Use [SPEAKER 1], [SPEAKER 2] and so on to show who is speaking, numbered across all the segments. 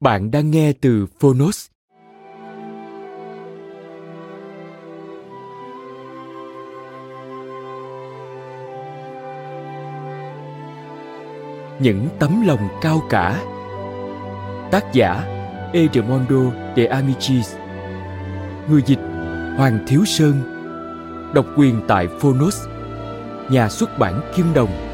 [SPEAKER 1] Bạn đang nghe từ Phonos. Những tấm lòng cao cả. Tác giả, Edmondo de Amicis. Người dịch, Hoàng Thiếu Sơn. Độc quyền tại Phonos. Nhà xuất bản Kim Đồng.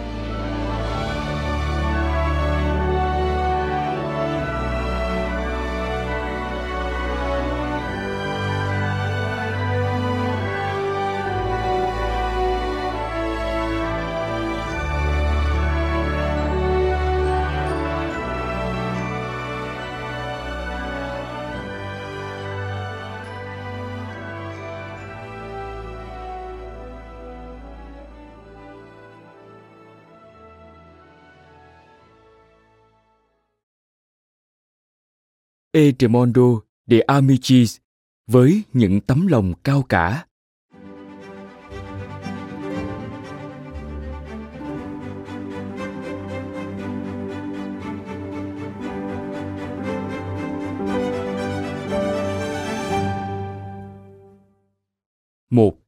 [SPEAKER 1] Edmondo de Amicis với những tấm lòng cao cả. Một,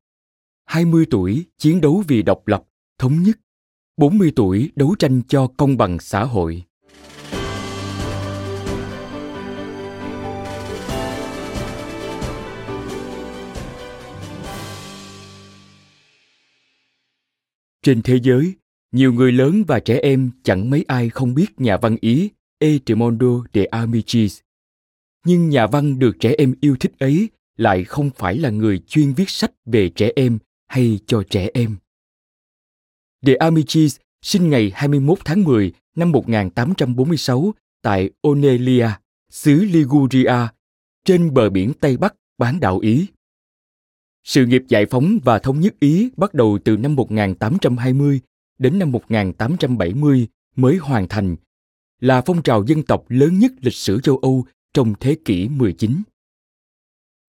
[SPEAKER 1] 20 tuổi chiến đấu vì độc lập, thống nhất. 40 tuổi đấu tranh cho công bằng xã hội. Trên thế giới, nhiều người lớn và trẻ em chẳng mấy ai không biết nhà văn Ý Edmondo de Amicis. Nhưng nhà văn được trẻ em yêu thích ấy lại không phải là người chuyên viết sách về trẻ em hay cho trẻ em. De Amicis sinh ngày 21 tháng 10 năm 1846 tại Onelia, xứ Liguria, trên bờ biển Tây Bắc bán đảo Ý. Sự nghiệp giải phóng và thống nhất Ý bắt đầu từ năm 1820 đến năm 1870 mới hoàn thành, là phong trào dân tộc lớn nhất lịch sử châu Âu trong thế kỷ 19.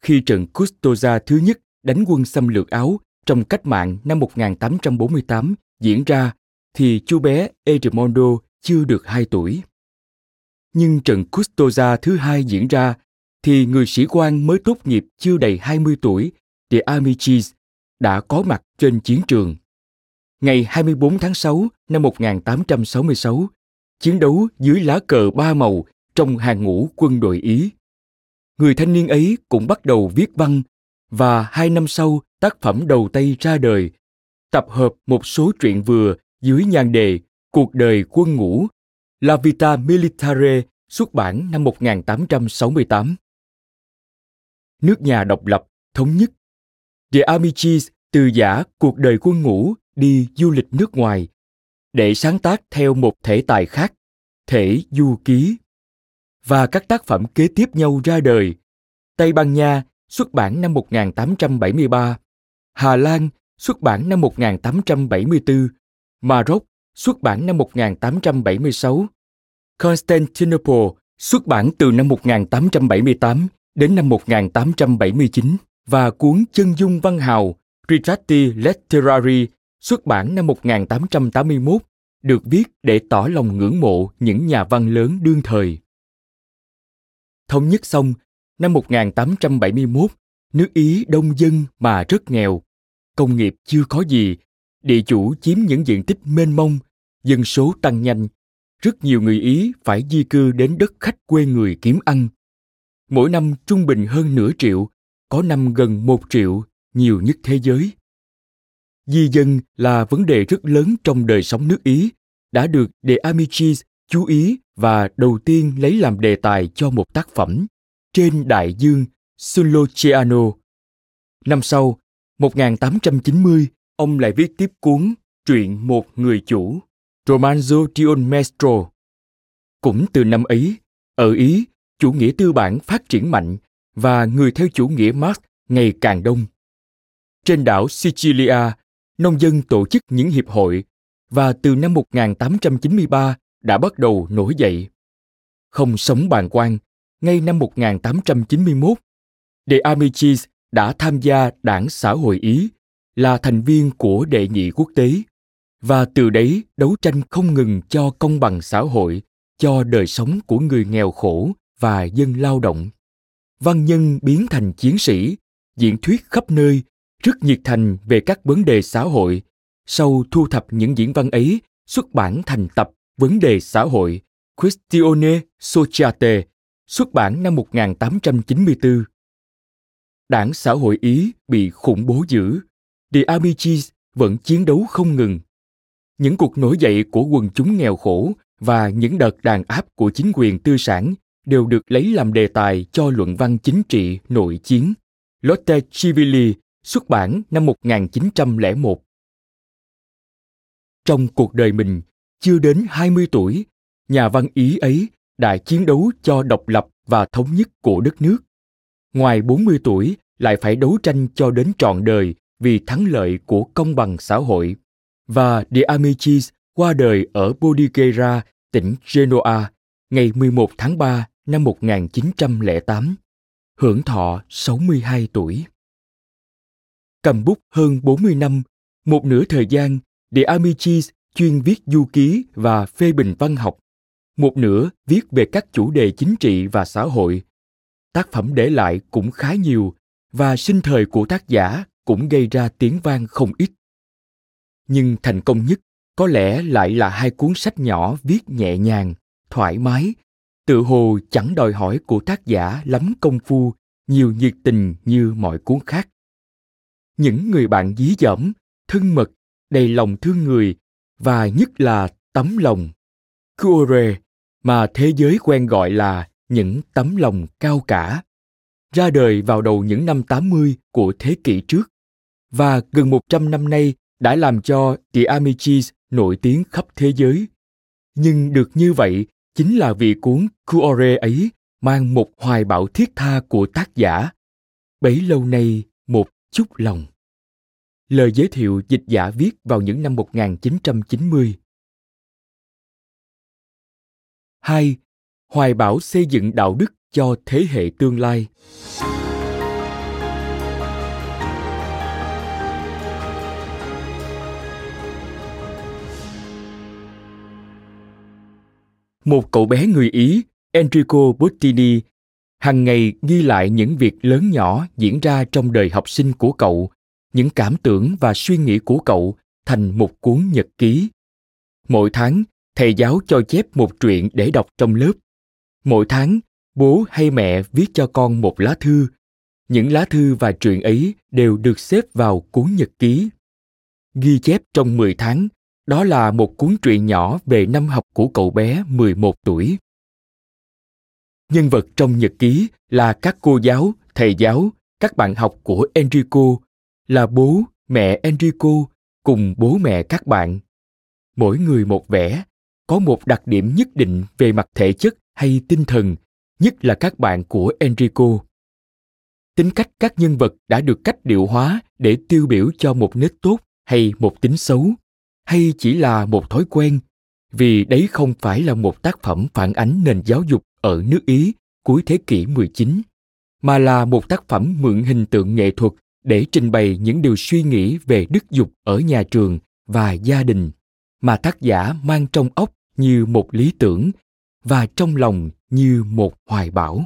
[SPEAKER 1] Khi trận Custoza thứ nhất đánh quân xâm lược Áo trong cách mạng năm 1848 diễn ra thì chú bé Edmondo chưa được 2 tuổi. Nhưng trận Custoza thứ hai diễn ra thì người sĩ quan mới tốt nghiệp chưa đầy 20 tuổi de Amicis đã có mặt trên chiến trường. Ngày 24 tháng 6 năm 1866, chiến đấu dưới lá cờ ba màu trong hàng ngũ quân đội Ý. Người thanh niên ấy cũng bắt đầu viết văn và hai năm sau tác phẩm đầu tay ra đời, tập hợp một số truyện vừa dưới nhan đề Cuộc đời quân ngũ, La Vita Militare xuất bản năm 1868. Nước nhà độc lập, thống nhất The Amici từ giả cuộc đời quân ngũ đi du lịch nước ngoài để sáng tác theo một thể tài khác, thể du ký. Và các tác phẩm kế tiếp nhau ra đời. Tây Ban Nha xuất bản năm 1873, Hà Lan xuất bản năm 1874, Maroc xuất bản năm 1876, Constantinople xuất bản từ năm 1878 đến năm 1879 và cuốn Chân dung văn hào Ritratti Letterari xuất bản năm 1881 được viết để tỏ lòng ngưỡng mộ những nhà văn lớn đương thời. Thống nhất xong, năm 1871, nước Ý đông dân mà rất nghèo, công nghiệp chưa có gì địa chủ chiếm những diện tích mênh mông, dân số tăng nhanh, rất nhiều người Ý phải di cư đến đất khách quê người kiếm ăn. Mỗi năm trung bình hơn nửa triệu, có năm gần một triệu, nhiều nhất thế giới. Di dân là vấn đề rất lớn trong đời sống nước Ý, đã được De Amicis chú ý và đầu tiên lấy làm đề tài cho một tác phẩm trên đại dương Sulociano. Năm sau, 1890, ông lại viết tiếp cuốn Truyện một người chủ, Romanzo di un Maestro. Cũng từ năm ấy, ở Ý, chủ nghĩa tư bản phát triển mạnh và người theo chủ nghĩa Marx ngày càng đông. Trên đảo Sicilia, nông dân tổ chức những hiệp hội và từ năm 1893 đã bắt đầu nổi dậy. Không sống bàn quan, ngay năm 1891, De Amicis đã tham gia đảng xã hội Ý, là thành viên của đệ nhị quốc tế, và từ đấy đấu tranh không ngừng cho công bằng xã hội, cho đời sống của người nghèo khổ và dân lao động. Văn nhân biến thành chiến sĩ, diễn thuyết khắp nơi, rất nhiệt thành về các vấn đề xã hội. Sau thu thập những diễn văn ấy, xuất bản thành tập Vấn đề xã hội Questione Sociate, xuất bản năm 1894. Đảng xã hội Ý bị khủng bố dữ, The Amicis vẫn chiến đấu không ngừng. Những cuộc nổi dậy của quần chúng nghèo khổ và những đợt đàn áp của chính quyền tư sản đều được lấy làm đề tài cho luận văn chính trị nội chiến. Lotte Civili xuất bản năm 1901. Trong cuộc đời mình, chưa đến 20 tuổi, nhà văn Ý ấy đã chiến đấu cho độc lập và thống nhất của đất nước. Ngoài 40 tuổi, lại phải đấu tranh cho đến trọn đời vì thắng lợi của công bằng xã hội. Và De Amicis qua đời ở Bordighera, tỉnh Genoa, ngày 11 tháng 3 năm 1908, hưởng thọ 62 tuổi. Cầm bút hơn 40 năm, một nửa thời gian, để Amici chuyên viết du ký và phê bình văn học, một nửa viết về các chủ đề chính trị và xã hội. Tác phẩm để lại cũng khá nhiều và sinh thời của tác giả cũng gây ra tiếng vang không ít. Nhưng thành công nhất có lẽ lại là hai cuốn sách nhỏ viết nhẹ nhàng, thoải mái, tự hồ chẳng đòi hỏi của tác giả lắm công phu, nhiều nhiệt tình như mọi cuốn khác. Những người bạn dí dỏm, thân mật, đầy lòng thương người và nhất là tấm lòng. Cuore mà thế giới quen gọi là những tấm lòng cao cả. Ra đời vào đầu những năm 80 của thế kỷ trước và gần 100 năm nay đã làm cho The Amicis nổi tiếng khắp thế giới. Nhưng được như vậy chính là vì cuốn Cuore ấy mang một hoài bão thiết tha của tác giả. Bấy lâu nay, một chút lòng. Lời giới thiệu dịch giả viết vào những năm 1990. 2. Hoài bão xây dựng đạo đức cho thế hệ tương lai. Một cậu bé người Ý, Enrico Bottini, hàng ngày ghi lại những việc lớn nhỏ diễn ra trong đời học sinh của cậu những cảm tưởng và suy nghĩ của cậu thành một cuốn nhật ký. Mỗi tháng, thầy giáo cho chép một truyện để đọc trong lớp. Mỗi tháng, bố hay mẹ viết cho con một lá thư. Những lá thư và truyện ấy đều được xếp vào cuốn nhật ký. Ghi chép trong 10 tháng, đó là một cuốn truyện nhỏ về năm học của cậu bé 11 tuổi. Nhân vật trong nhật ký là các cô giáo, thầy giáo, các bạn học của Enrico là bố mẹ enrico cùng bố mẹ các bạn. Mỗi người một vẻ có một đặc điểm nhất định về mặt thể chất hay tinh thần nhất là các bạn của enrico. Tính cách các nhân vật đã được cách điệu hóa để tiêu biểu cho một nết tốt hay một tính xấu hay chỉ là một thói quen? Vì đấy không phải là một tác phẩm phản ánh nền giáo dục ở nước Ý cuối thế kỷ 19, mà là một tác phẩm mượn hình tượng nghệ thuật để trình bày những điều suy nghĩ về đức dục ở nhà trường và gia đình mà tác giả mang trong óc như một lý tưởng và trong lòng như một hoài bão.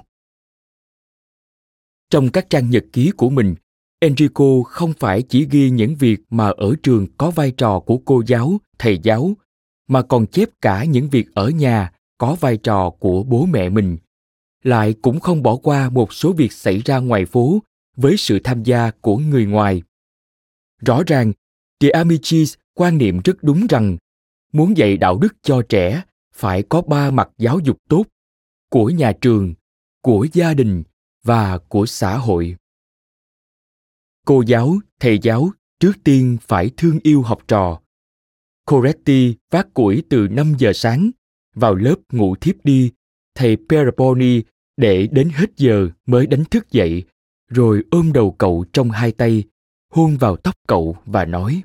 [SPEAKER 1] Trong các trang nhật ký của mình Enrico không phải chỉ ghi những việc mà ở trường có vai trò của cô giáo, thầy giáo, mà còn chép cả những việc ở nhà có vai trò của bố mẹ mình. Lại cũng không bỏ qua một số việc xảy ra ngoài phố với sự tham gia của người ngoài. Rõ ràng, De Amicis quan niệm rất đúng rằng muốn dạy đạo đức cho trẻ phải có ba mặt giáo dục tốt của nhà trường của gia đình và của xã hội cô giáo, thầy giáo, trước tiên phải thương yêu học trò. Coretti vác củi từ 5 giờ sáng, vào lớp ngủ thiếp đi. Thầy peraponi để đến hết giờ mới đánh thức dậy, rồi ôm đầu cậu trong hai tay, hôn vào tóc cậu và nói,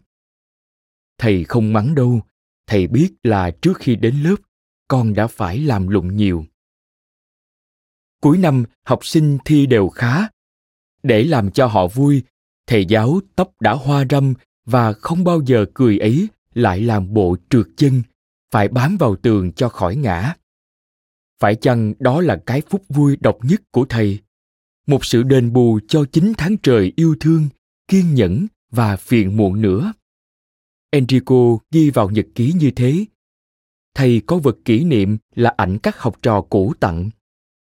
[SPEAKER 1] thầy không mắng đâu, thầy biết là trước khi đến lớp, con đã phải làm lụng nhiều. Cuối năm, học sinh thi đều khá. Để làm cho họ vui thầy giáo tóc đã hoa râm và không bao giờ cười ấy lại làm bộ trượt chân, phải bám vào tường cho khỏi ngã. Phải chăng đó là cái phút vui độc nhất của thầy? Một sự đền bù cho chín tháng trời yêu thương, kiên nhẫn và phiền muộn nữa. Enrico ghi vào nhật ký như thế. Thầy có vật kỷ niệm là ảnh các học trò cũ tặng.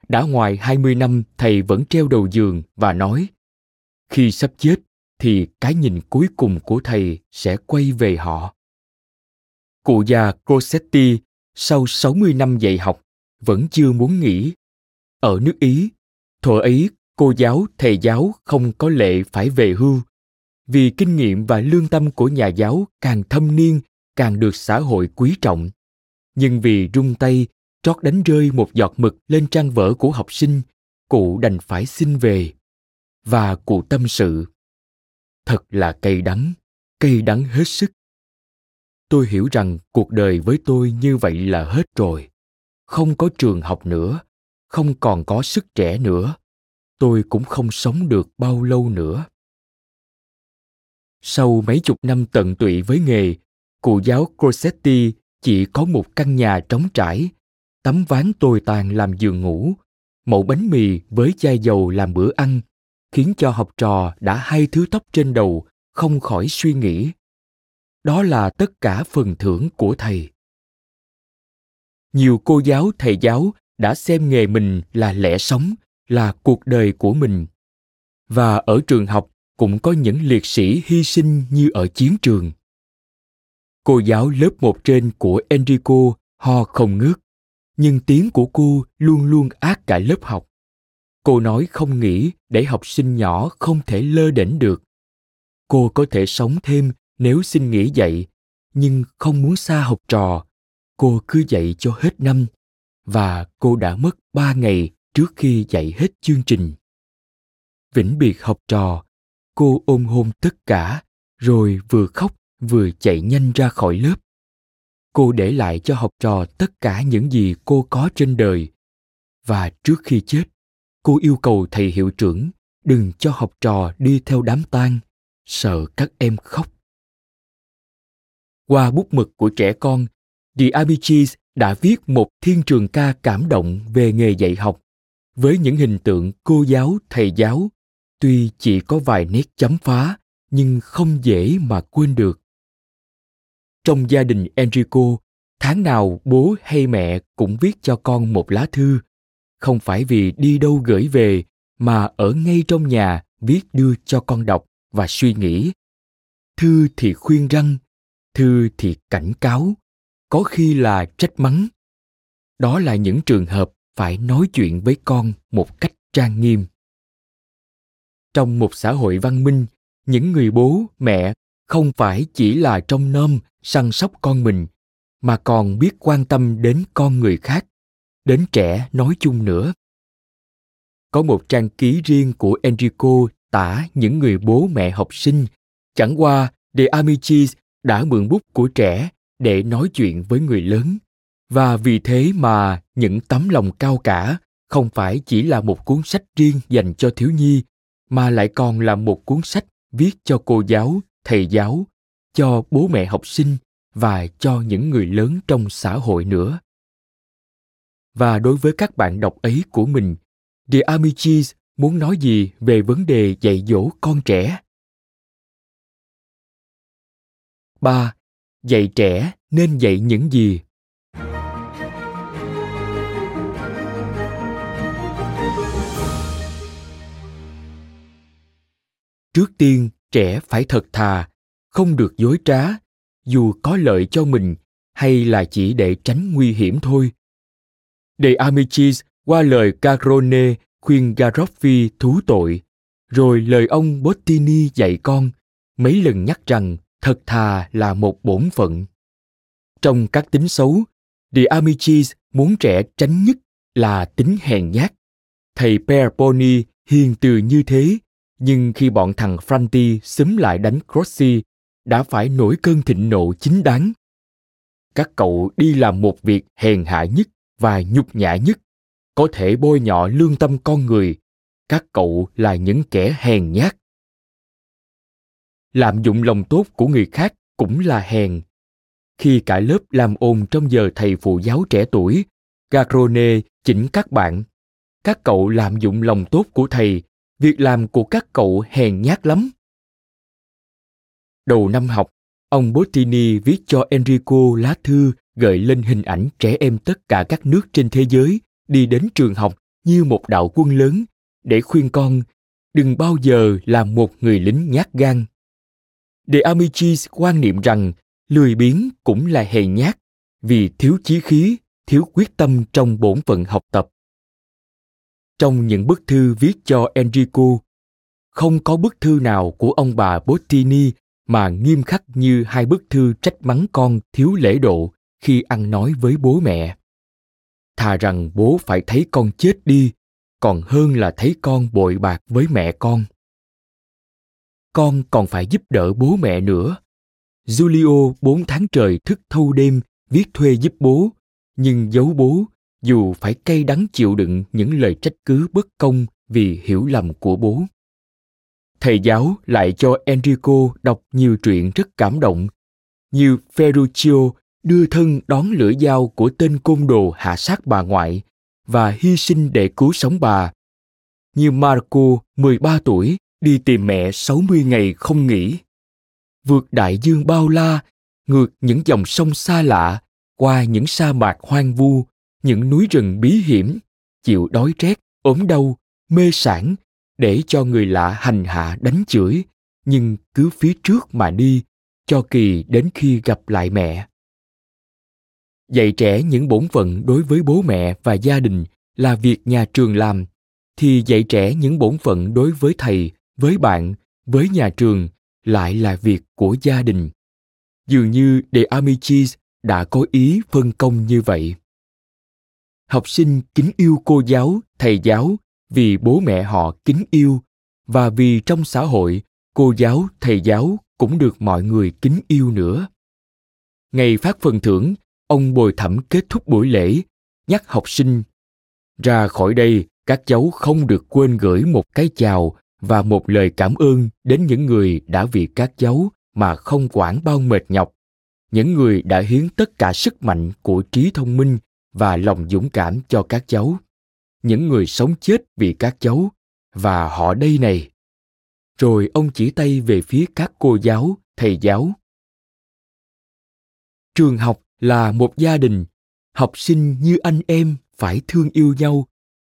[SPEAKER 1] Đã ngoài 20 năm, thầy vẫn treo đầu giường và nói, Khi sắp chết thì cái nhìn cuối cùng của thầy sẽ quay về họ. Cụ già Crosetti sau 60 năm dạy học vẫn chưa muốn nghỉ. Ở nước Ý, thuở ấy cô giáo, thầy giáo không có lệ phải về hưu vì kinh nghiệm và lương tâm của nhà giáo càng thâm niên càng được xã hội quý trọng nhưng vì rung tay trót đánh rơi một giọt mực lên trang vở của học sinh cụ đành phải xin về và cụ tâm sự thật là cay đắng cay đắng hết sức. Tôi hiểu rằng cuộc đời với tôi như vậy là hết rồi. Không có trường học nữa, không còn có sức trẻ nữa. Tôi cũng không sống được bao lâu nữa. Sau mấy chục năm tận tụy với nghề, cụ giáo Crosetti chỉ có một căn nhà trống trải, tấm ván tồi tàn làm giường ngủ, mẫu bánh mì với chai dầu làm bữa ăn khiến cho học trò đã hai thứ tóc trên đầu không khỏi suy nghĩ. Đó là tất cả phần thưởng của thầy. Nhiều cô giáo thầy giáo đã xem nghề mình là lẽ sống là cuộc đời của mình. Và ở trường học cũng có những liệt sĩ hy sinh như ở chiến trường. Cô giáo lớp một trên của Enrico ho không ngớt, nhưng tiếng của cô luôn luôn ác cả lớp học. Cô nói không nghĩ để học sinh nhỏ không thể lơ đễnh được. Cô có thể sống thêm nếu xin nghỉ dạy, nhưng không muốn xa học trò. Cô cứ dạy cho hết năm, và cô đã mất ba ngày trước khi dạy hết chương trình. Vĩnh biệt học trò, cô ôm hôn tất cả, rồi vừa khóc vừa chạy nhanh ra khỏi lớp cô để lại cho học trò tất cả những gì cô có trên đời và trước khi chết cô yêu cầu thầy hiệu trưởng, đừng cho học trò đi theo đám tang, sợ các em khóc. Qua bút mực của trẻ con, The Amicis đã viết một thiên trường ca cảm động về nghề dạy học. Với những hình tượng cô giáo, thầy giáo, tuy chỉ có vài nét chấm phá, nhưng không dễ mà quên được. Trong gia đình enrico, tháng nào bố hay mẹ cũng viết cho con một lá thư không phải vì đi đâu gửi về, mà ở ngay trong nhà viết đưa cho con đọc và suy nghĩ. Thư thì khuyên răng, thư thì cảnh cáo, có khi là trách mắng. Đó là những trường hợp phải nói chuyện với con một cách trang nghiêm. Trong một xã hội văn minh, những người bố, mẹ không phải chỉ là trong nom săn sóc con mình, mà còn biết quan tâm đến con người khác đến trẻ nói chung nữa. Có một trang ký riêng của enrico tả những người bố mẹ học sinh. Chẳng qua, de amicis đã mượn bút của trẻ để nói chuyện với người lớn. Và vì thế mà những tấm lòng cao cả không phải chỉ là một cuốn sách riêng dành cho thiếu nhi, mà lại còn là một cuốn sách viết cho cô giáo, thầy giáo, cho bố mẹ học sinh và cho những người lớn trong xã hội nữa và đối với các bạn đọc ấy của mình the amichis muốn nói gì về vấn đề dạy dỗ con trẻ? 3. Dạy trẻ nên dạy những gì? Trước tiên, trẻ phải thật thà, không được dối trá, dù có lợi cho mình hay là chỉ để tránh nguy hiểm thôi. De Amicis qua lời Carone khuyên Garoffi thú tội, rồi lời ông Bottini dạy con mấy lần nhắc rằng thật thà là một bổn phận. Trong các tính xấu, De Amicis muốn trẻ tránh nhất là tính hèn nhát. Thầy Perponi hiền từ như thế, nhưng khi bọn thằng Franti xúm lại đánh Crossi, đã phải nổi cơn thịnh nộ chính đáng. Các cậu đi làm một việc hèn hạ nhất và nhục nhã nhất, có thể bôi nhọ lương tâm con người. Các cậu là những kẻ hèn nhát. Lạm dụng lòng tốt của người khác cũng là hèn. Khi cả lớp làm ồn trong giờ thầy phụ giáo trẻ tuổi, garone chỉnh các bạn. Các cậu lạm dụng lòng tốt của thầy, việc làm của các cậu hèn nhát lắm. Đầu năm học, ông Bottini viết cho Enrico lá thư gợi lên hình ảnh trẻ em tất cả các nước trên thế giới đi đến trường học như một đạo quân lớn để khuyên con đừng bao giờ làm một người lính nhát gan. De Amicis quan niệm rằng lười biếng cũng là hèn nhát vì thiếu chí khí, thiếu quyết tâm trong bổn phận học tập. Trong những bức thư viết cho Enrico, không có bức thư nào của ông bà Bottini mà nghiêm khắc như hai bức thư trách mắng con thiếu lễ độ khi ăn nói với bố mẹ. Thà rằng bố phải thấy con chết đi còn hơn là thấy con bội bạc với mẹ con. Con còn phải giúp đỡ bố mẹ nữa. Julio bốn tháng trời thức thâu đêm viết thuê giúp bố, nhưng giấu bố dù phải cay đắng chịu đựng những lời trách cứ bất công vì hiểu lầm của bố. Thầy giáo lại cho Enrico đọc nhiều truyện rất cảm động, như Ferruccio đưa thân đón lưỡi dao của tên côn đồ hạ sát bà ngoại và hy sinh để cứu sống bà. Như Marco, 13 tuổi, đi tìm mẹ 60 ngày không nghỉ. Vượt đại dương bao la, ngược những dòng sông xa lạ, qua những sa mạc hoang vu, những núi rừng bí hiểm, chịu đói rét, ốm đau, mê sản, để cho người lạ hành hạ đánh chửi, nhưng cứ phía trước mà đi, cho kỳ đến khi gặp lại mẹ dạy trẻ những bổn phận đối với bố mẹ và gia đình là việc nhà trường làm, thì dạy trẻ những bổn phận đối với thầy, với bạn, với nhà trường lại là việc của gia đình. Dường như de Amici đã có ý phân công như vậy. Học sinh kính yêu cô giáo, thầy giáo vì bố mẹ họ kính yêu và vì trong xã hội, cô giáo, thầy giáo cũng được mọi người kính yêu nữa. Ngày phát phần thưởng ông bồi thẩm kết thúc buổi lễ, nhắc học sinh, ra khỏi đây, các cháu không được quên gửi một cái chào và một lời cảm ơn đến những người đã vì các cháu mà không quản bao mệt nhọc, những người đã hiến tất cả sức mạnh của trí thông minh và lòng dũng cảm cho các cháu, những người sống chết vì các cháu và họ đây này. Rồi ông chỉ tay về phía các cô giáo, thầy giáo. Trường học là một gia đình, học sinh như anh em phải thương yêu nhau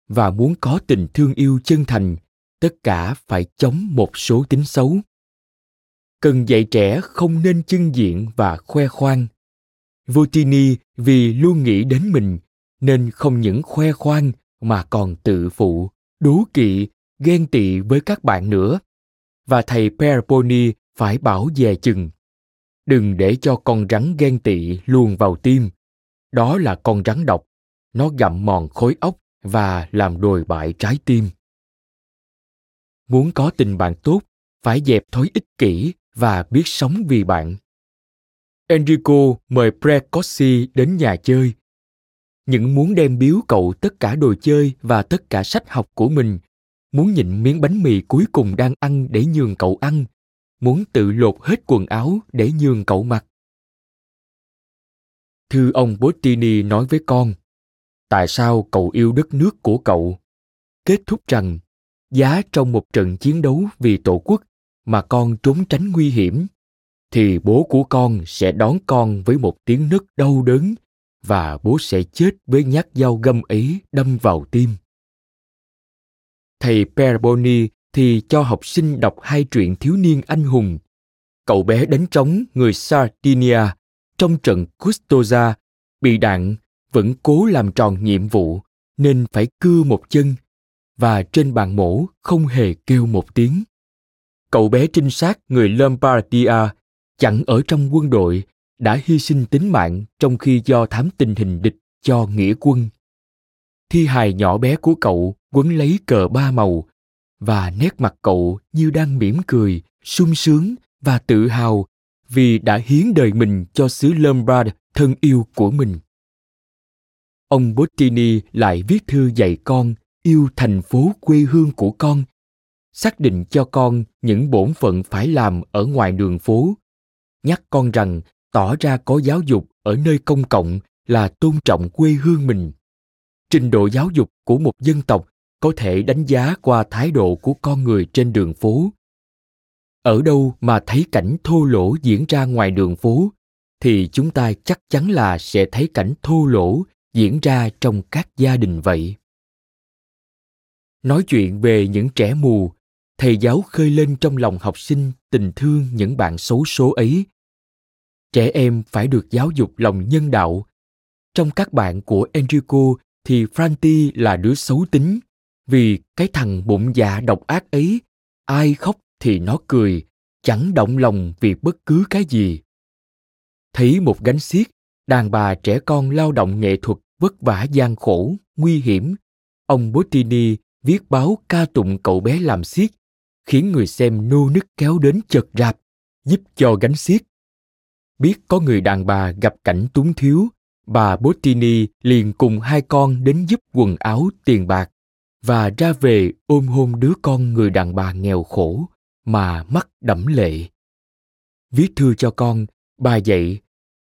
[SPEAKER 1] và muốn có tình thương yêu chân thành, tất cả phải chống một số tính xấu. Cần dạy trẻ không nên trưng diện và khoe khoang. Votini vì luôn nghĩ đến mình nên không những khoe khoang mà còn tự phụ, đố kỵ, ghen tị với các bạn nữa. Và thầy Perponi phải bảo dè chừng đừng để cho con rắn ghen tị luồn vào tim. Đó là con rắn độc. Nó gặm mòn khối óc và làm đồi bại trái tim. Muốn có tình bạn tốt, phải dẹp thói ích kỷ và biết sống vì bạn. Enrico mời precossi đến nhà chơi. Những muốn đem biếu cậu tất cả đồ chơi và tất cả sách học của mình, muốn nhịn miếng bánh mì cuối cùng đang ăn để nhường cậu ăn muốn tự lột hết quần áo để nhường cậu mặc. Thư ông Bottini nói với con, tại sao cậu yêu đất nước của cậu? Kết thúc rằng, giá trong một trận chiến đấu vì tổ quốc mà con trốn tránh nguy hiểm thì bố của con sẽ đón con với một tiếng nấc đau đớn và bố sẽ chết với nhát dao găm ấy đâm vào tim. Thầy Perboni thì cho học sinh đọc hai truyện thiếu niên anh hùng. Cậu bé đánh trống người Sardinia trong trận Custoza bị đạn vẫn cố làm tròn nhiệm vụ nên phải cưa một chân và trên bàn mổ không hề kêu một tiếng. Cậu bé trinh sát người Lombardia chẳng ở trong quân đội đã hy sinh tính mạng trong khi do thám tình hình địch cho nghĩa quân. Thi hài nhỏ bé của cậu quấn lấy cờ ba màu và nét mặt cậu như đang mỉm cười, sung sướng và tự hào vì đã hiến đời mình cho xứ Lombard thân yêu của mình. Ông Bottini lại viết thư dạy con yêu thành phố quê hương của con, xác định cho con những bổn phận phải làm ở ngoài đường phố, nhắc con rằng tỏ ra có giáo dục ở nơi công cộng là tôn trọng quê hương mình. Trình độ giáo dục của một dân tộc có thể đánh giá qua thái độ của con người trên đường phố. Ở đâu mà thấy cảnh thô lỗ diễn ra ngoài đường phố, thì chúng ta chắc chắn là sẽ thấy cảnh thô lỗ diễn ra trong các gia đình vậy. Nói chuyện về những trẻ mù, thầy giáo khơi lên trong lòng học sinh tình thương những bạn xấu số ấy. Trẻ em phải được giáo dục lòng nhân đạo. Trong các bạn của enrico thì franti là đứa xấu tính vì cái thằng bụng dạ độc ác ấy, ai khóc thì nó cười, chẳng động lòng vì bất cứ cái gì. Thấy một gánh xiết đàn bà trẻ con lao động nghệ thuật vất vả gian khổ, nguy hiểm. Ông bottini viết báo ca tụng cậu bé làm xiết khiến người xem nô nức kéo đến chật rạp, giúp cho gánh xiết biết có người đàn bà gặp cảnh túng thiếu, bà bottini liền cùng hai con đến giúp quần áo tiền bạc và ra về ôm hôn đứa con người đàn bà nghèo khổ mà mắt đẫm lệ. Viết thư cho con, bà dạy,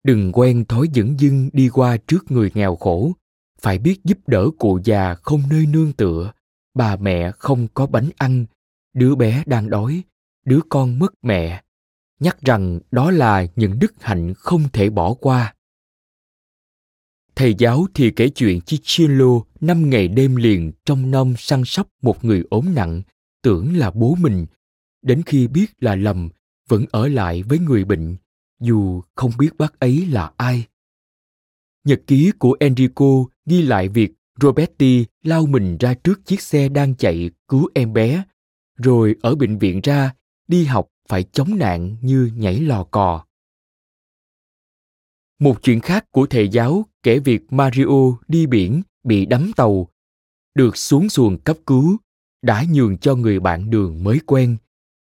[SPEAKER 1] đừng quen thói dửng dưng đi qua trước người nghèo khổ. Phải biết giúp đỡ cụ già không nơi nương tựa. Bà mẹ không có bánh ăn. Đứa bé đang đói, đứa con mất mẹ. Nhắc rằng đó là những đức hạnh không thể bỏ qua thầy giáo thì kể chuyện Chichilo năm ngày đêm liền trong nom săn sóc một người ốm nặng tưởng là bố mình đến khi biết là lầm vẫn ở lại với người bệnh dù không biết bác ấy là ai nhật ký của enrico ghi lại việc Roberti lao mình ra trước chiếc xe đang chạy cứu em bé, rồi ở bệnh viện ra, đi học phải chống nạn như nhảy lò cò. Một chuyện khác của thầy giáo kể việc Mario đi biển bị đắm tàu, được xuống xuồng cấp cứu, đã nhường cho người bạn đường mới quen,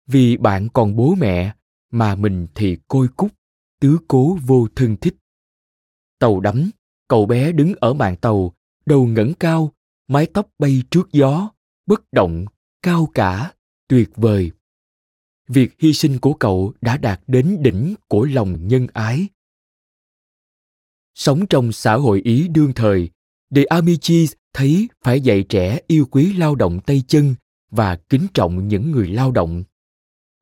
[SPEAKER 1] vì bạn còn bố mẹ, mà mình thì côi cút, tứ cố vô thân thích. Tàu đắm, cậu bé đứng ở mạn tàu đầu ngẩng cao mái tóc bay trước gió bất động cao cả tuyệt vời. Việc hy sinh của cậu đã đạt đến đỉnh của lòng nhân ái sống trong xã hội ý đương thời de amicis thấy phải dạy trẻ yêu quý lao động tay chân và kính trọng những người lao động.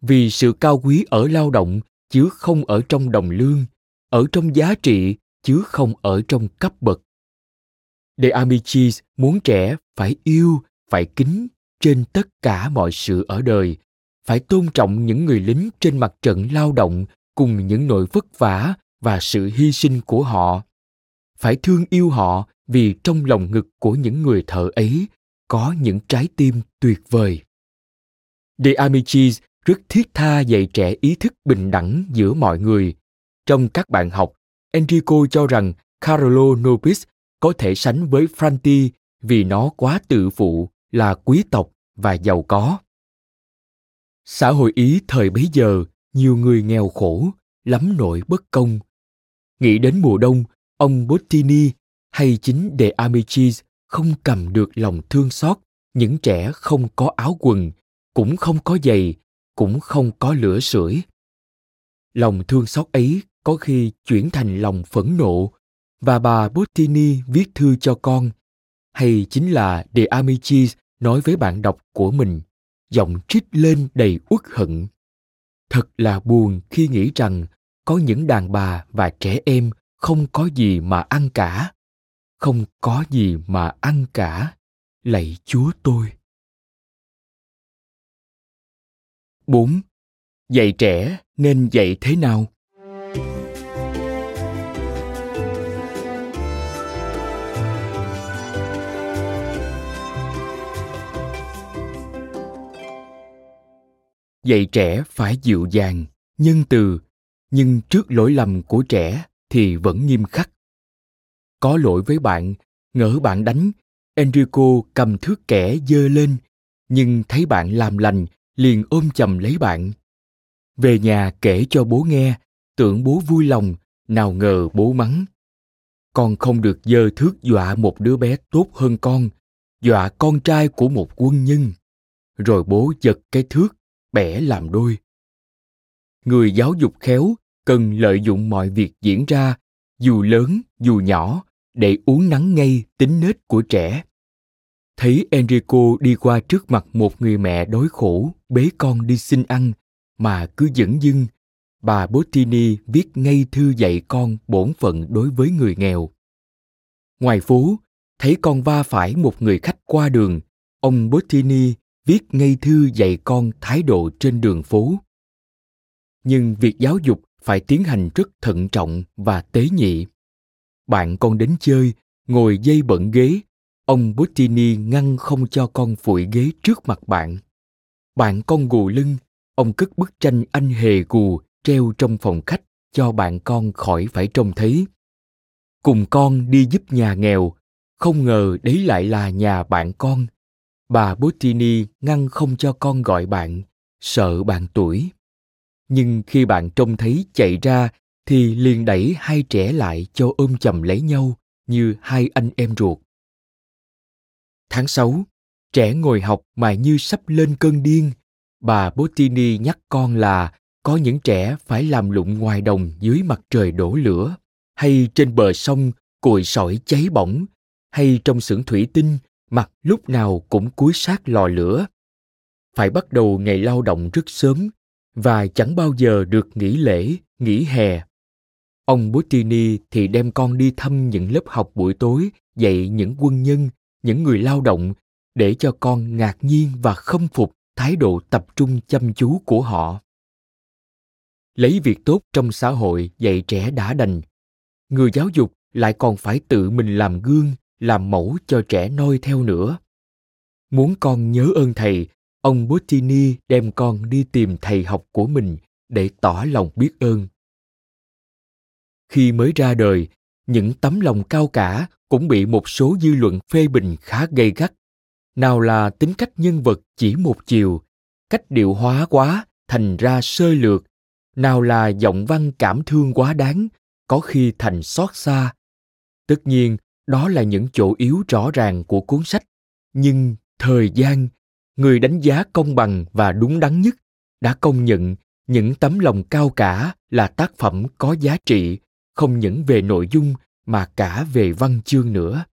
[SPEAKER 1] Vì sự cao quý ở lao động chứ không ở trong đồng lương ở trong giá trị chứ không ở trong cấp bậc. De Amicis muốn trẻ phải yêu, phải kính trên tất cả mọi sự ở đời, phải tôn trọng những người lính trên mặt trận lao động cùng những nỗi vất vả và sự hy sinh của họ. Phải thương yêu họ vì trong lòng ngực của những người thợ ấy có những trái tim tuyệt vời. De Amicis rất thiết tha dạy trẻ ý thức bình đẳng giữa mọi người. Trong các bạn học, Enrico cho rằng Carlo Nobis có thể sánh với Franti vì nó quá tự phụ, là quý tộc và giàu có. Xã hội Ý thời bấy giờ, nhiều người nghèo khổ, lắm nỗi bất công. Nghĩ đến mùa đông, ông Bottini hay chính De Amicis không cầm được lòng thương xót. Những trẻ không có áo quần, cũng không có giày, cũng không có lửa sưởi. Lòng thương xót ấy có khi chuyển thành lòng phẫn nộ. Và bà Bottini viết thư cho con, hay chính là De Amicis nói với bạn đọc của mình giọng trích lên đầy uất hận. Thật là buồn khi nghĩ rằng có những đàn bà và trẻ em không có gì mà ăn cả không có gì mà ăn cả lạy chúa tôi 4. Dạy trẻ nên dạy thế nào? Dạy trẻ phải dịu dàng, nhân từ, nhưng trước lỗi lầm của trẻ thì vẫn nghiêm khắc. Có lỗi với bạn, ngỡ bạn đánh, Enrico cầm thước kẻ dơ lên, nhưng thấy bạn làm lành liền ôm chầm lấy bạn. Về nhà kể cho bố nghe tưởng bố vui lòng nào ngờ bố mắng. Con không được dơ thước dọa một đứa bé tốt hơn con dọa con trai của một quân nhân. Rồi bố giật cái thước bẻ làm đôi. Người giáo dục khéo cần lợi dụng mọi việc diễn ra dù lớn dù nhỏ để uống nắng ngay tính nết của trẻ thấy enrico đi qua trước mặt một người mẹ đói khổ bế con đi xin ăn mà cứ dửng dưng bà Bottini viết ngay thư dạy con bổn phận đối với người nghèo. Ngoài phố, thấy con va phải một người khách qua đường, ông Bottini viết ngay thư dạy con thái độ trên đường phố. Nhưng việc giáo dục phải tiến hành rất thận trọng và tế nhị. Bạn con đến chơi, ngồi dây bận ghế, ông Bottini ngăn không cho con phủi ghế trước mặt bạn. Bạn con gù lưng, ông cất bức tranh anh hề gù treo trong phòng khách cho bạn con khỏi phải trông thấy. Cùng con đi giúp nhà nghèo, không ngờ đấy lại là nhà bạn con. Bà Bottini ngăn không cho con gọi bạn, sợ bạn tuổi. Nhưng khi bạn trông thấy chạy ra thì liền đẩy hai trẻ lại cho ôm chầm lấy nhau như hai anh em ruột. Tháng 6, trẻ ngồi học mà như sắp lên cơn điên. Bà Bottini nhắc con là có những trẻ phải làm lụng ngoài đồng dưới mặt trời đổ lửa, hay trên bờ sông cùi sỏi cháy bỏng, hay trong xưởng thủy tinh mặt lúc nào cũng cúi sát lò lửa. Phải bắt đầu ngày lao động rất sớm và chẳng bao giờ được nghỉ lễ, nghỉ hè. Ông Bottini thì đem con đi thăm những lớp học buổi tối dạy những quân nhân những người lao động để cho con ngạc nhiên và khâm phục thái độ tập trung chăm chú của họ. Lấy việc tốt trong xã hội dạy trẻ đã đành. Người giáo dục lại còn phải tự mình làm gương làm mẫu cho trẻ noi theo nữa. Muốn con nhớ ơn thầy ông Bottini đem con đi tìm thầy học của mình để tỏ lòng biết ơn. Khi mới ra đời, những tấm lòng cao cả cũng bị một số dư luận phê bình khá gay gắt. Nào là tính cách nhân vật chỉ một chiều, cách điệu hóa quá, thành ra sơ lược. Nào là giọng văn cảm thương quá đáng, có khi thành xót xa. Tất nhiên, đó là những chỗ yếu rõ ràng của cuốn sách. Nhưng thời gian người đánh giá công bằng và đúng đắn nhất đã công nhận những tấm lòng cao cả là tác phẩm có giá trị không những về nội dung mà cả về văn chương nữa.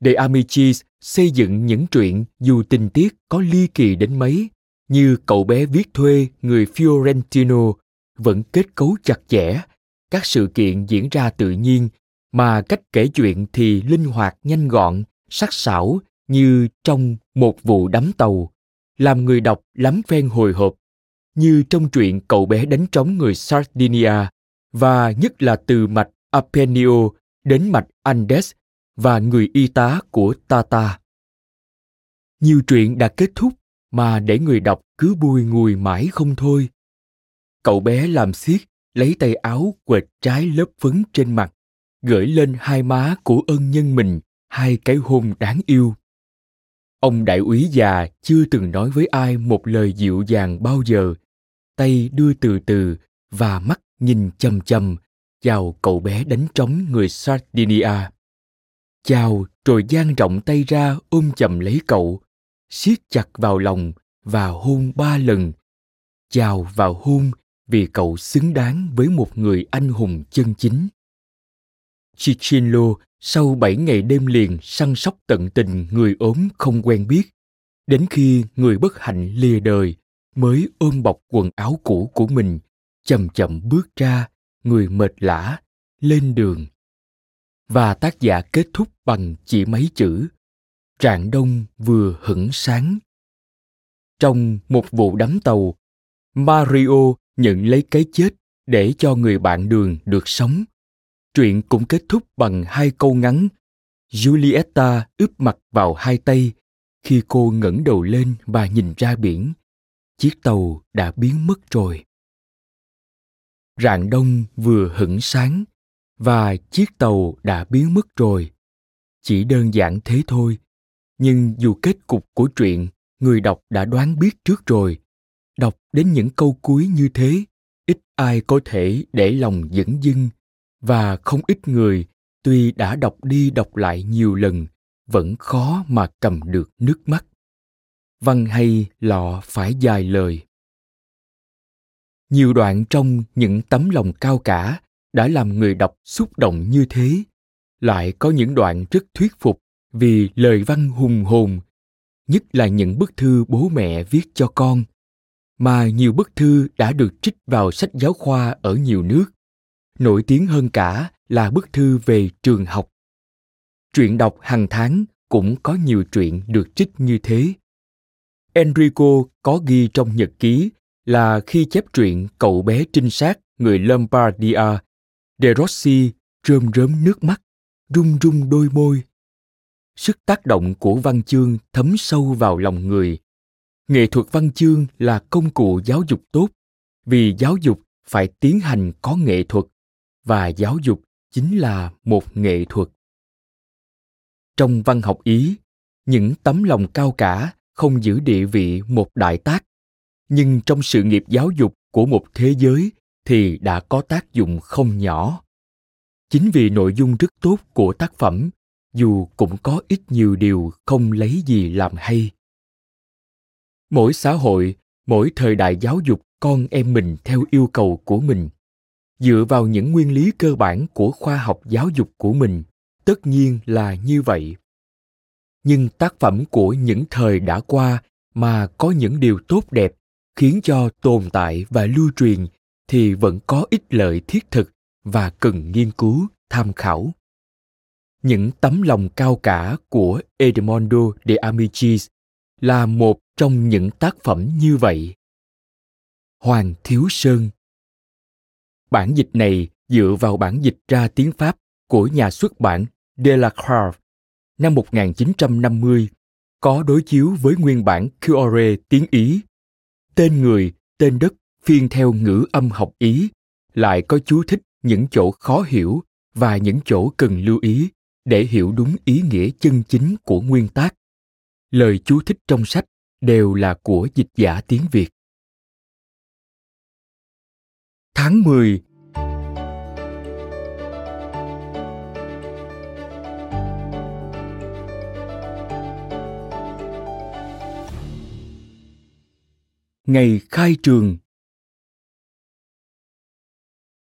[SPEAKER 1] De Amici xây dựng những truyện dù tình tiết có ly kỳ đến mấy, như cậu bé viết thuê người Fiorentino vẫn kết cấu chặt chẽ, các sự kiện diễn ra tự nhiên mà cách kể chuyện thì linh hoạt nhanh gọn, sắc sảo như trong một vụ đắm tàu, làm người đọc lắm phen hồi hộp, như trong truyện cậu bé đánh trống người Sardinia và nhất là từ mạch apennio đến mạch Andes và người y tá của Tata. Nhiều chuyện đã kết thúc mà để người đọc cứ bùi ngùi mãi không thôi. Cậu bé làm xiết, lấy tay áo quệt trái lớp phấn trên mặt, gửi lên hai má của ân nhân mình hai cái hôn đáng yêu. Ông đại úy già chưa từng nói với ai một lời dịu dàng bao giờ, tay đưa từ từ và mắt nhìn chầm chầm chào cậu bé đánh trống người Sardinia. Chào rồi dang rộng tay ra ôm chầm lấy cậu, siết chặt vào lòng và hôn ba lần. Chào và hôn vì cậu xứng đáng với một người anh hùng chân chính. Chichinlo sau bảy ngày đêm liền săn sóc tận tình người ốm không quen biết, đến khi người bất hạnh lìa đời mới ôm bọc quần áo cũ của mình, chậm chậm bước ra, người mệt lả, lên đường. Và tác giả kết thúc bằng chỉ mấy chữ trạng đông vừa hửng sáng. Trong một vụ đắm tàu, Mario nhận lấy cái chết để cho người bạn đường được sống. Truyện cũng kết thúc bằng hai câu ngắn. Julieta ướp mặt vào hai tay khi cô ngẩng đầu lên và nhìn ra biển. Chiếc tàu đã biến mất rồi. Rạng đông vừa hửng sáng và chiếc tàu đã biến mất rồi. Chỉ đơn giản thế thôi, nhưng dù kết cục của truyện người đọc đã đoán biết trước rồi, đọc đến những câu cuối như thế ít ai có thể để lòng dững dưng và không ít người, tuy đã đọc đi đọc lại nhiều lần, vẫn khó mà cầm được nước mắt. Văn hay lọ phải dài lời. Nhiều đoạn trong những tấm lòng cao cả đã làm người đọc xúc động như thế. Lại có những đoạn rất thuyết phục vì lời văn hùng hồn, nhất là những bức thư bố mẹ viết cho con, mà nhiều bức thư đã được trích vào sách giáo khoa ở nhiều nước nổi tiếng hơn cả là bức thư về trường học. Truyện đọc hàng tháng cũng có nhiều truyện được trích như thế. Enrico có ghi trong nhật ký là khi chép truyện cậu bé trinh sát, người lombardia, de rossi rơm rớm nước mắt run run đôi môi. Sức tác động của văn chương thấm sâu vào lòng người. Nghệ thuật văn chương là công cụ giáo dục tốt. Vì giáo dục phải tiến hành có nghệ thuật và giáo dục chính là một nghệ thuật. Trong văn học ý, những tấm lòng cao cả không giữ địa vị một đại tác. Nhưng trong sự nghiệp giáo dục của một thế giới thì đã có tác dụng không nhỏ. Chính vì nội dung rất tốt của tác phẩm, dù cũng có ít nhiều điều không lấy gì làm hay. Mỗi xã hội, mỗi thời đại giáo dục, con em mình theo yêu cầu của mình dựa vào những nguyên lý cơ bản của khoa học giáo dục của mình, tất nhiên là như vậy nhưng tác phẩm của những thời đã qua mà có những điều tốt đẹp, khiến cho tồn tại và lưu truyền thì vẫn có ích lợi thiết thực và cần nghiên cứu, tham khảo những tấm lòng cao cả của Edmondo de Amicis là một trong những tác phẩm như vậy. Hoàng Thiếu Sơn Bản dịch này dựa vào bản dịch ra tiếng Pháp của nhà xuất bản Delacroix năm 1950 có đối chiếu với nguyên bản Cure tiếng Ý. Tên người, tên đất phiên theo ngữ âm học Ý, lại có chú thích những chỗ khó hiểu và những chỗ cần lưu ý để hiểu đúng ý nghĩa chân chính của nguyên tác. Lời chú thích trong sách đều là của dịch giả tiếng Việt. Tháng 10 Ngày khai trường.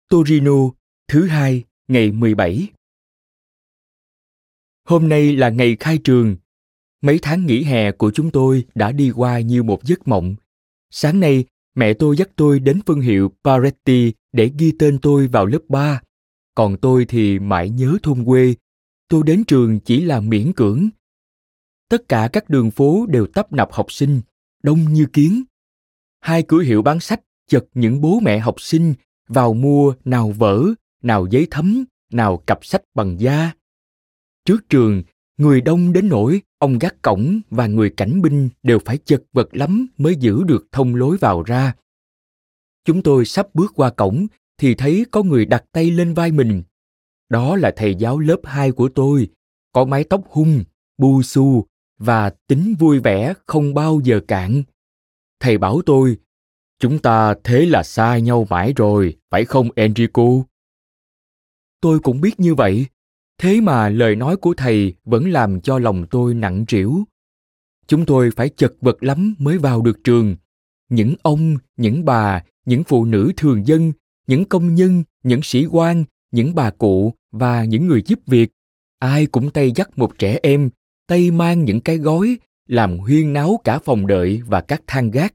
[SPEAKER 1] Torino, thứ hai, ngày 17 Hôm nay là ngày khai trường. Mấy tháng nghỉ hè của chúng tôi đã đi qua như một giấc mộng. Sáng nay mẹ tôi dắt tôi đến phân hiệu Paretti để ghi tên tôi vào lớp 3. Còn tôi thì mãi nhớ thôn quê. Tôi đến trường chỉ là miễn cưỡng. Tất cả các đường phố đều tấp nập học sinh, đông như kiến. Hai cửa hiệu bán sách chật những bố mẹ học sinh vào mua nào vở, nào giấy thấm, nào cặp sách bằng da. Trước trường, người đông đến nỗi ông gác cổng và người cảnh binh đều phải chật vật lắm mới giữ được thông lối vào ra. Chúng tôi sắp bước qua cổng thì thấy có người đặt tay lên vai mình. Đó là thầy giáo lớp 2 của tôi, có mái tóc hung, bu su và tính vui vẻ không bao giờ cạn. Thầy bảo tôi, chúng ta thế là xa nhau mãi rồi, phải không enrico? Tôi cũng biết như vậy thế mà lời nói của thầy vẫn làm cho lòng tôi nặng trĩu. Chúng tôi phải chật vật lắm mới vào được trường. Những ông, những bà, những phụ nữ thường dân, những công nhân, những sĩ quan, những bà cụ và những người giúp việc. Ai cũng tay dắt một trẻ em, tay mang những cái gói, làm huyên náo cả phòng đợi và các thang gác.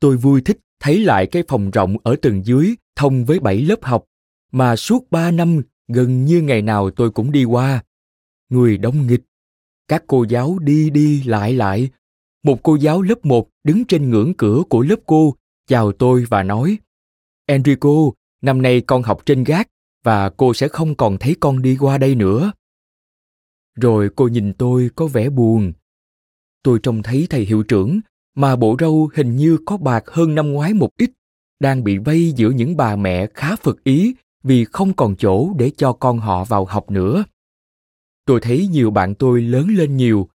[SPEAKER 1] Tôi vui thích thấy lại cái phòng rộng ở tầng dưới thông với bảy lớp học, mà suốt ba năm gần như ngày nào tôi cũng đi qua. Người đông nghịch, các cô giáo đi đi lại lại. Một cô giáo lớp 1 đứng trên ngưỡng cửa của lớp cô, chào tôi và nói Enrico, năm nay con học trên gác và cô sẽ không còn thấy con đi qua đây nữa. Rồi cô nhìn tôi có vẻ buồn. Tôi trông thấy thầy hiệu trưởng mà bộ râu hình như có bạc hơn năm ngoái một ít, đang bị vây giữa những bà mẹ khá phật ý vì không còn chỗ để cho con họ vào học nữa. Tôi thấy nhiều bạn tôi lớn lên nhiều.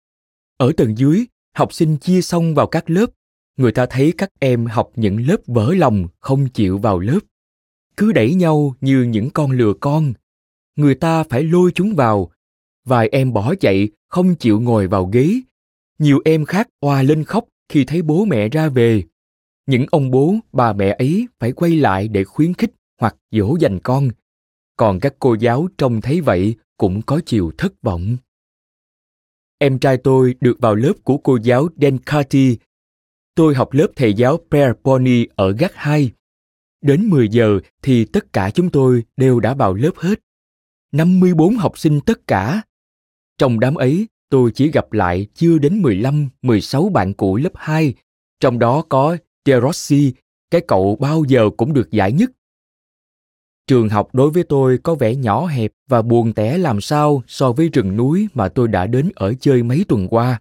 [SPEAKER 1] Ở tầng dưới, học sinh chia xong vào các lớp, người ta thấy các em học những lớp vỡ lòng không chịu vào lớp. Cứ đẩy nhau như những con lừa con. Người ta phải lôi chúng vào. Vài em bỏ chạy, không chịu ngồi vào ghế. Nhiều em khác oa lên khóc khi thấy bố mẹ ra về những ông bố bà mẹ ấy phải quay lại để khuyến khích hoặc dỗ dành con còn các cô giáo trông thấy vậy cũng có chiều thất vọng em trai tôi được vào lớp của cô giáo Dan Tôi học lớp thầy giáo Per Pony ở gác 2. Đến 10 giờ thì tất cả chúng tôi đều đã vào lớp hết. 54 học sinh tất cả. Trong đám ấy, tôi chỉ gặp lại chưa đến 15, 16 bạn cũ lớp 2, trong đó có Derossi, cái cậu bao giờ cũng được giải nhất. Trường học đối với tôi có vẻ nhỏ hẹp và buồn tẻ làm sao so với rừng núi mà tôi đã đến ở chơi mấy tuần qua.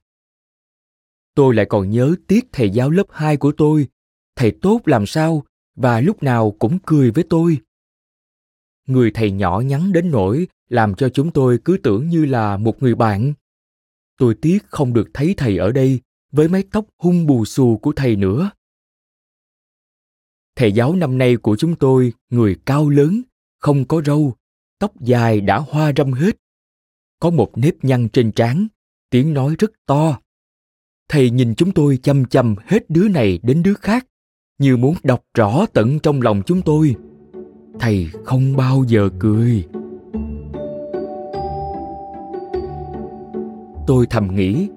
[SPEAKER 1] Tôi lại còn nhớ tiếc thầy giáo lớp 2 của tôi, thầy tốt làm sao và lúc nào cũng cười với tôi. Người thầy nhỏ nhắn đến nỗi làm cho chúng tôi cứ tưởng như là một người bạn. Tôi tiếc không được thấy thầy ở đây với mái tóc hung bù xù của thầy nữa. Thầy giáo năm nay của chúng tôi người cao lớn, không có râu, tóc dài đã hoa râm hết. Có một nếp nhăn trên trán, tiếng nói rất to. Thầy nhìn chúng tôi chăm chăm hết đứa này đến đứa khác, như muốn đọc rõ tận trong lòng chúng tôi. Thầy không bao giờ cười. Tôi thầm nghĩ,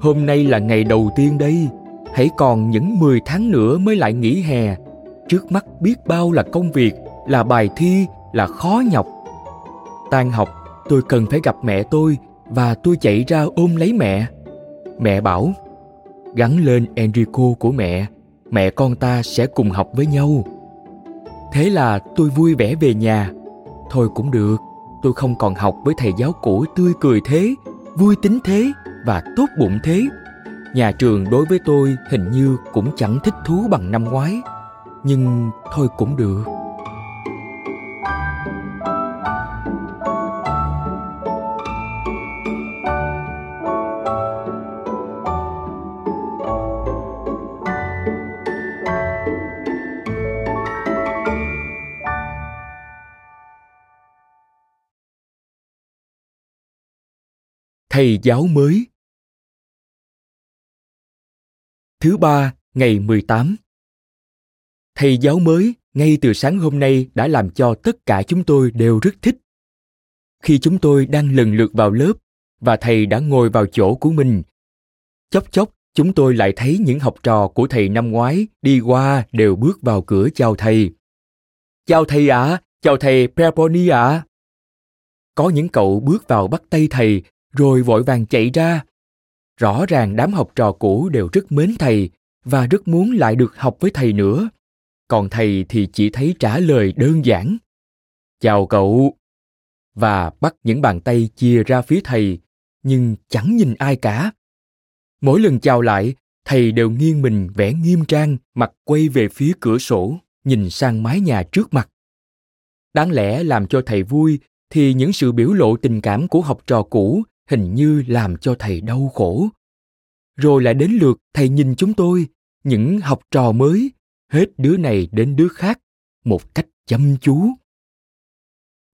[SPEAKER 1] hôm nay là ngày đầu tiên đây, hãy còn những 10 tháng nữa mới lại nghỉ hè trước mắt biết bao là công việc, là bài thi, là khó nhọc. Tan học, tôi cần phải gặp mẹ tôi và tôi chạy ra ôm lấy mẹ. Mẹ bảo, gắn lên enrico của mẹ mẹ con ta sẽ cùng học với nhau. Thế là tôi vui vẻ về nhà. Thôi cũng được, tôi không còn học với thầy giáo cũ tươi cười thế, vui tính thế và tốt bụng thế. Nhà trường đối với tôi hình như cũng chẳng thích thú bằng năm ngoái nhưng thôi cũng được thầy giáo mới. Thứ ba, ngày 18 thầy giáo mới ngay từ sáng hôm nay đã làm cho tất cả chúng tôi đều rất thích. Khi chúng tôi đang lần lượt vào lớp và thầy đã ngồi vào chỗ của mình chốc chốc chúng tôi lại thấy những học trò của thầy năm ngoái đi qua đều bước vào cửa chào thầy. Chào thầy ạ à, chào thầy Perponi ạ. À. có những cậu bước vào bắt tay thầy rồi vội vàng chạy ra. Rõ ràng đám học trò cũ đều rất mến thầy và rất muốn lại được học với thầy nữa còn thầy thì chỉ thấy trả lời đơn giản. Chào cậu. Và bắt những bàn tay chia ra phía thầy, nhưng chẳng nhìn ai cả. Mỗi lần chào lại, thầy đều nghiêng mình vẻ nghiêm trang, mặt quay về phía cửa sổ, nhìn sang mái nhà trước mặt. Đáng lẽ làm cho thầy vui, thì những sự biểu lộ tình cảm của học trò cũ hình như làm cho thầy đau khổ. Rồi lại đến lượt thầy nhìn chúng tôi, những học trò mới hết đứa này đến đứa khác một cách chăm chú.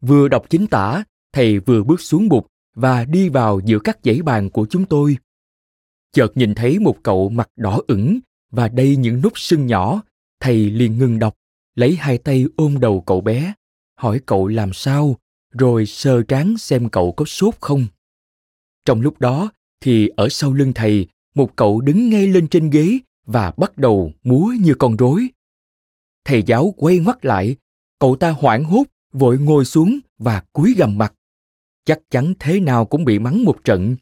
[SPEAKER 1] Vừa đọc chính tả, thầy vừa bước xuống bục và đi vào giữa các dãy bàn của chúng tôi. Chợt nhìn thấy một cậu mặt đỏ ửng và đầy những nút sưng nhỏ. Thầy liền ngừng đọc, lấy hai tay ôm đầu cậu bé, hỏi cậu làm sao, rồi sờ trán xem cậu có sốt không. Trong lúc đó thì ở sau lưng thầy, một cậu đứng ngay lên trên ghế và bắt đầu múa như con rối. Thầy giáo quay ngoắt lại, cậu ta hoảng hốt, vội ngồi xuống và cúi gầm mặt. Chắc chắn thế nào cũng bị mắng một trận.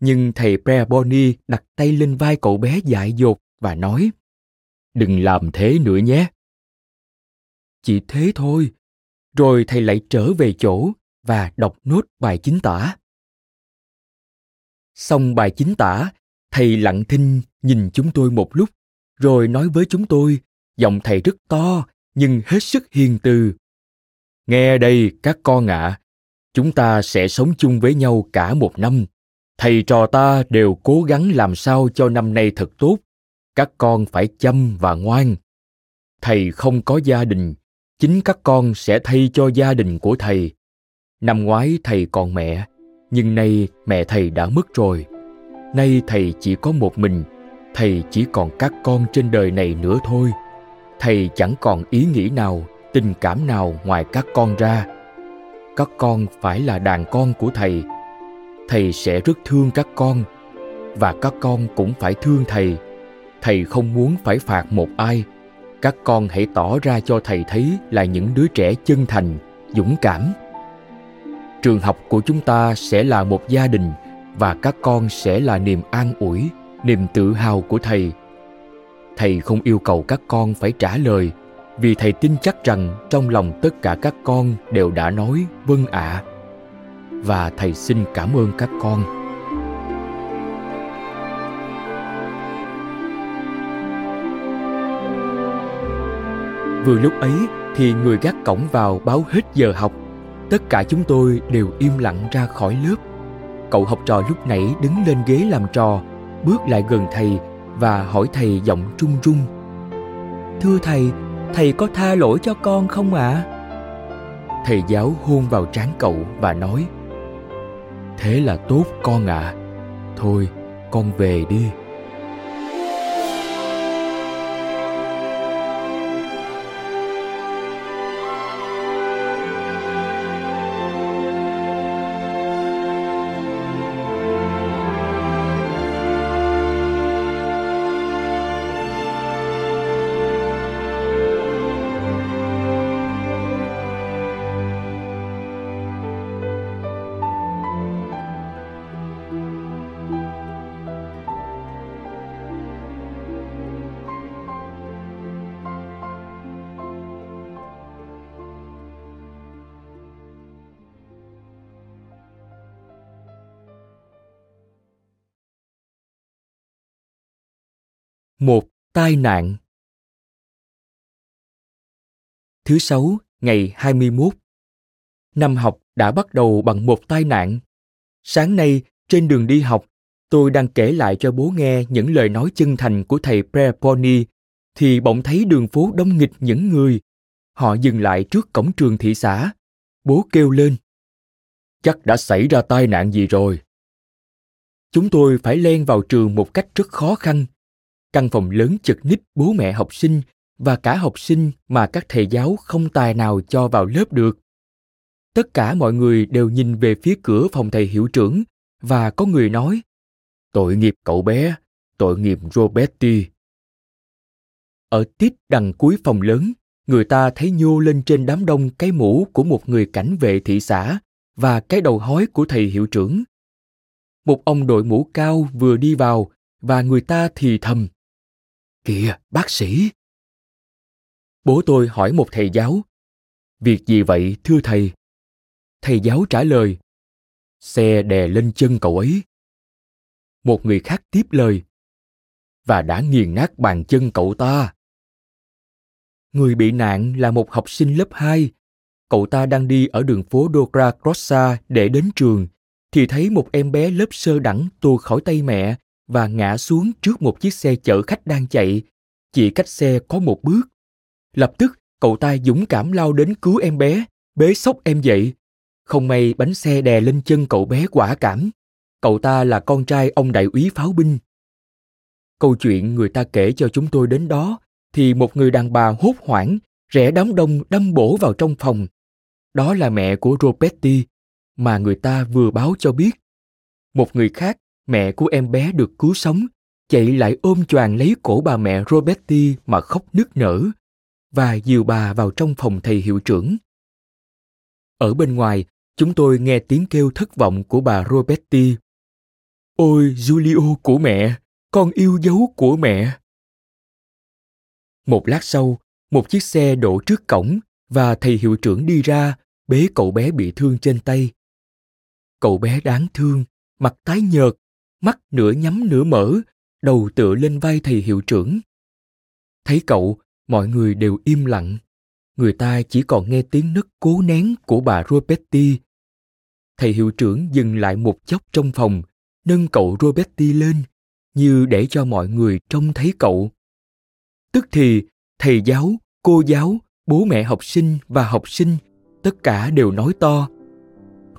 [SPEAKER 1] Nhưng thầy Preaboni đặt tay lên vai cậu bé dại dột và nói, đừng làm thế nữa nhé. Chỉ thế thôi. Rồi thầy lại trở về chỗ và đọc nốt bài chính tả. Xong bài chính tả thầy lặng thinh nhìn chúng tôi một lúc rồi nói với chúng tôi giọng thầy rất to nhưng hết sức hiền từ. Nghe đây các con ạ à, chúng ta sẽ sống chung với nhau cả một năm. Thầy trò ta đều cố gắng làm sao cho năm nay thật tốt. Các con phải chăm và ngoan. Thầy không có gia đình chính các con sẽ thay cho gia đình của thầy. Năm ngoái thầy còn mẹ nhưng nay mẹ thầy đã mất rồi nay thầy chỉ có một mình, thầy chỉ còn các con trên đời này nữa thôi. Thầy chẳng còn ý nghĩ nào, tình cảm nào ngoài các con ra. Các con phải là đàn con của thầy. Thầy sẽ rất thương các con, và các con cũng phải thương thầy. Thầy không muốn phải phạt một ai. Các con hãy tỏ ra cho thầy thấy là những đứa trẻ chân thành, dũng cảm. Trường học của chúng ta sẽ là một gia đình và các con sẽ là niềm an ủi, niềm tự hào của thầy. Thầy không yêu cầu các con phải trả lời, vì thầy tin chắc rằng trong lòng tất cả các con đều đã nói vâng ạ. À. và thầy xin cảm ơn các con. Vừa lúc ấy thì người gác cổng vào báo hết giờ học. Tất cả chúng tôi đều im lặng ra khỏi lớp cậu học trò lúc nãy đứng lên ghế làm trò, bước lại gần thầy và hỏi thầy giọng trung run. thưa thầy thầy có tha lỗi cho con không ạ à? thầy giáo hôn vào trán cậu và nói, thế là tốt con ạ à. thôi, con về đi nạn Thứ sáu, ngày 21. Năm học đã bắt đầu bằng một tai nạn. Sáng nay, trên đường đi học, tôi đang kể lại cho bố nghe những lời nói chân thành của thầy Preponi, thì bỗng thấy đường phố đông nghịch những người. Họ dừng lại trước cổng trường thị xã. Bố kêu lên. Chắc đã xảy ra tai nạn gì rồi. Chúng tôi phải len vào trường một cách rất khó khăn căn phòng lớn chật ních, bố mẹ học sinh và cả học sinh mà các thầy giáo không tài nào cho vào lớp được. Tất cả mọi người đều nhìn về phía cửa phòng thầy hiệu trưởng và có người nói, tội nghiệp cậu bé, tội nghiệp roberti. Ở tít đằng cuối phòng lớn, người ta thấy nhô lên trên đám đông cái mũ của một người cảnh vệ thị xã và cái đầu hói của thầy hiệu trưởng. Một ông đội mũ cao vừa đi vào và người ta thì thầm Kìa, bác sĩ! Bố tôi hỏi một thầy giáo, Việc gì vậy, thưa thầy? Thầy giáo trả lời, Xe đè lên chân cậu ấy. Một người khác tiếp lời, Và đã nghiền nát bàn chân cậu ta. Người bị nạn là một học sinh lớp 2. Cậu ta đang đi ở đường phố Dogra Crossa để đến trường, thì thấy một em bé lớp sơ đẳng tuột khỏi tay mẹ và ngã xuống trước một chiếc xe chở khách đang chạy, chỉ cách xe có một bước. Lập tức, cậu ta dũng cảm lao đến cứu em bé, bế sốc em dậy. Không may bánh xe đè lên chân cậu bé quả cảm. Cậu ta là con trai ông đại úy pháo binh. Câu chuyện người ta kể cho chúng tôi đến đó thì một người đàn bà hốt hoảng, rẽ đám đông đâm bổ vào trong phòng, đó là mẹ của Roberti mà người ta vừa báo cho biết. Một người khác, mẹ của em bé được cứu sống, chạy lại ôm choàng lấy cổ bà mẹ Roberti mà khóc nức nở và dìu bà vào trong phòng thầy hiệu trưởng. Ở bên ngoài, chúng tôi nghe tiếng kêu thất vọng của bà Roberti. Ôi, Giulio của mẹ, con yêu dấu của mẹ. Một lát sau, một chiếc xe đổ trước cổng và thầy hiệu trưởng đi ra, bế cậu bé bị thương trên tay. Cậu bé đáng thương, mặt tái nhợt, mắt nửa nhắm nửa mở, đầu tựa lên vai thầy hiệu trưởng. Thấy cậu, mọi người đều im lặng. Người ta chỉ còn nghe tiếng nấc cố nén của bà Roberti. Thầy hiệu trưởng dừng lại một chốc trong phòng, nâng cậu Roberti lên, như để cho mọi người trông thấy cậu. Tức thì, thầy giáo, cô giáo, bố mẹ học sinh và học sinh, tất cả đều nói to.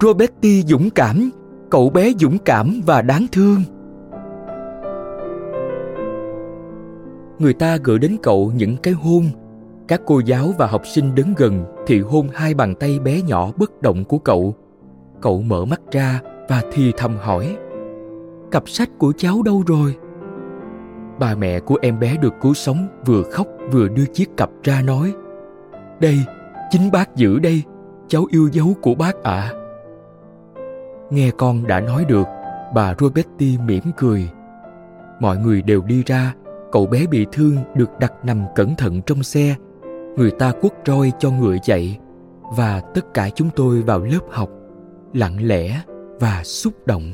[SPEAKER 1] Roberti dũng cảm, cậu bé dũng cảm và đáng thương. Người ta gửi đến cậu những cái hôn. Các cô giáo và học sinh đứng gần thì hôn hai bàn tay bé nhỏ bất động của cậu. Cậu mở mắt ra và thì thầm hỏi. Cặp sách của cháu đâu rồi? Bà mẹ của em bé được cứu sống vừa khóc vừa đưa chiếc cặp ra nói Đây, chính bác giữ đây, cháu yêu dấu của bác ạ. À. Nghe con đã nói được, bà Roberti mỉm cười. Mọi người đều đi ra, cậu bé bị thương được đặt nằm cẩn thận trong xe. Người ta quất roi cho ngựa chạy và tất cả chúng tôi vào lớp học, lặng lẽ và xúc động.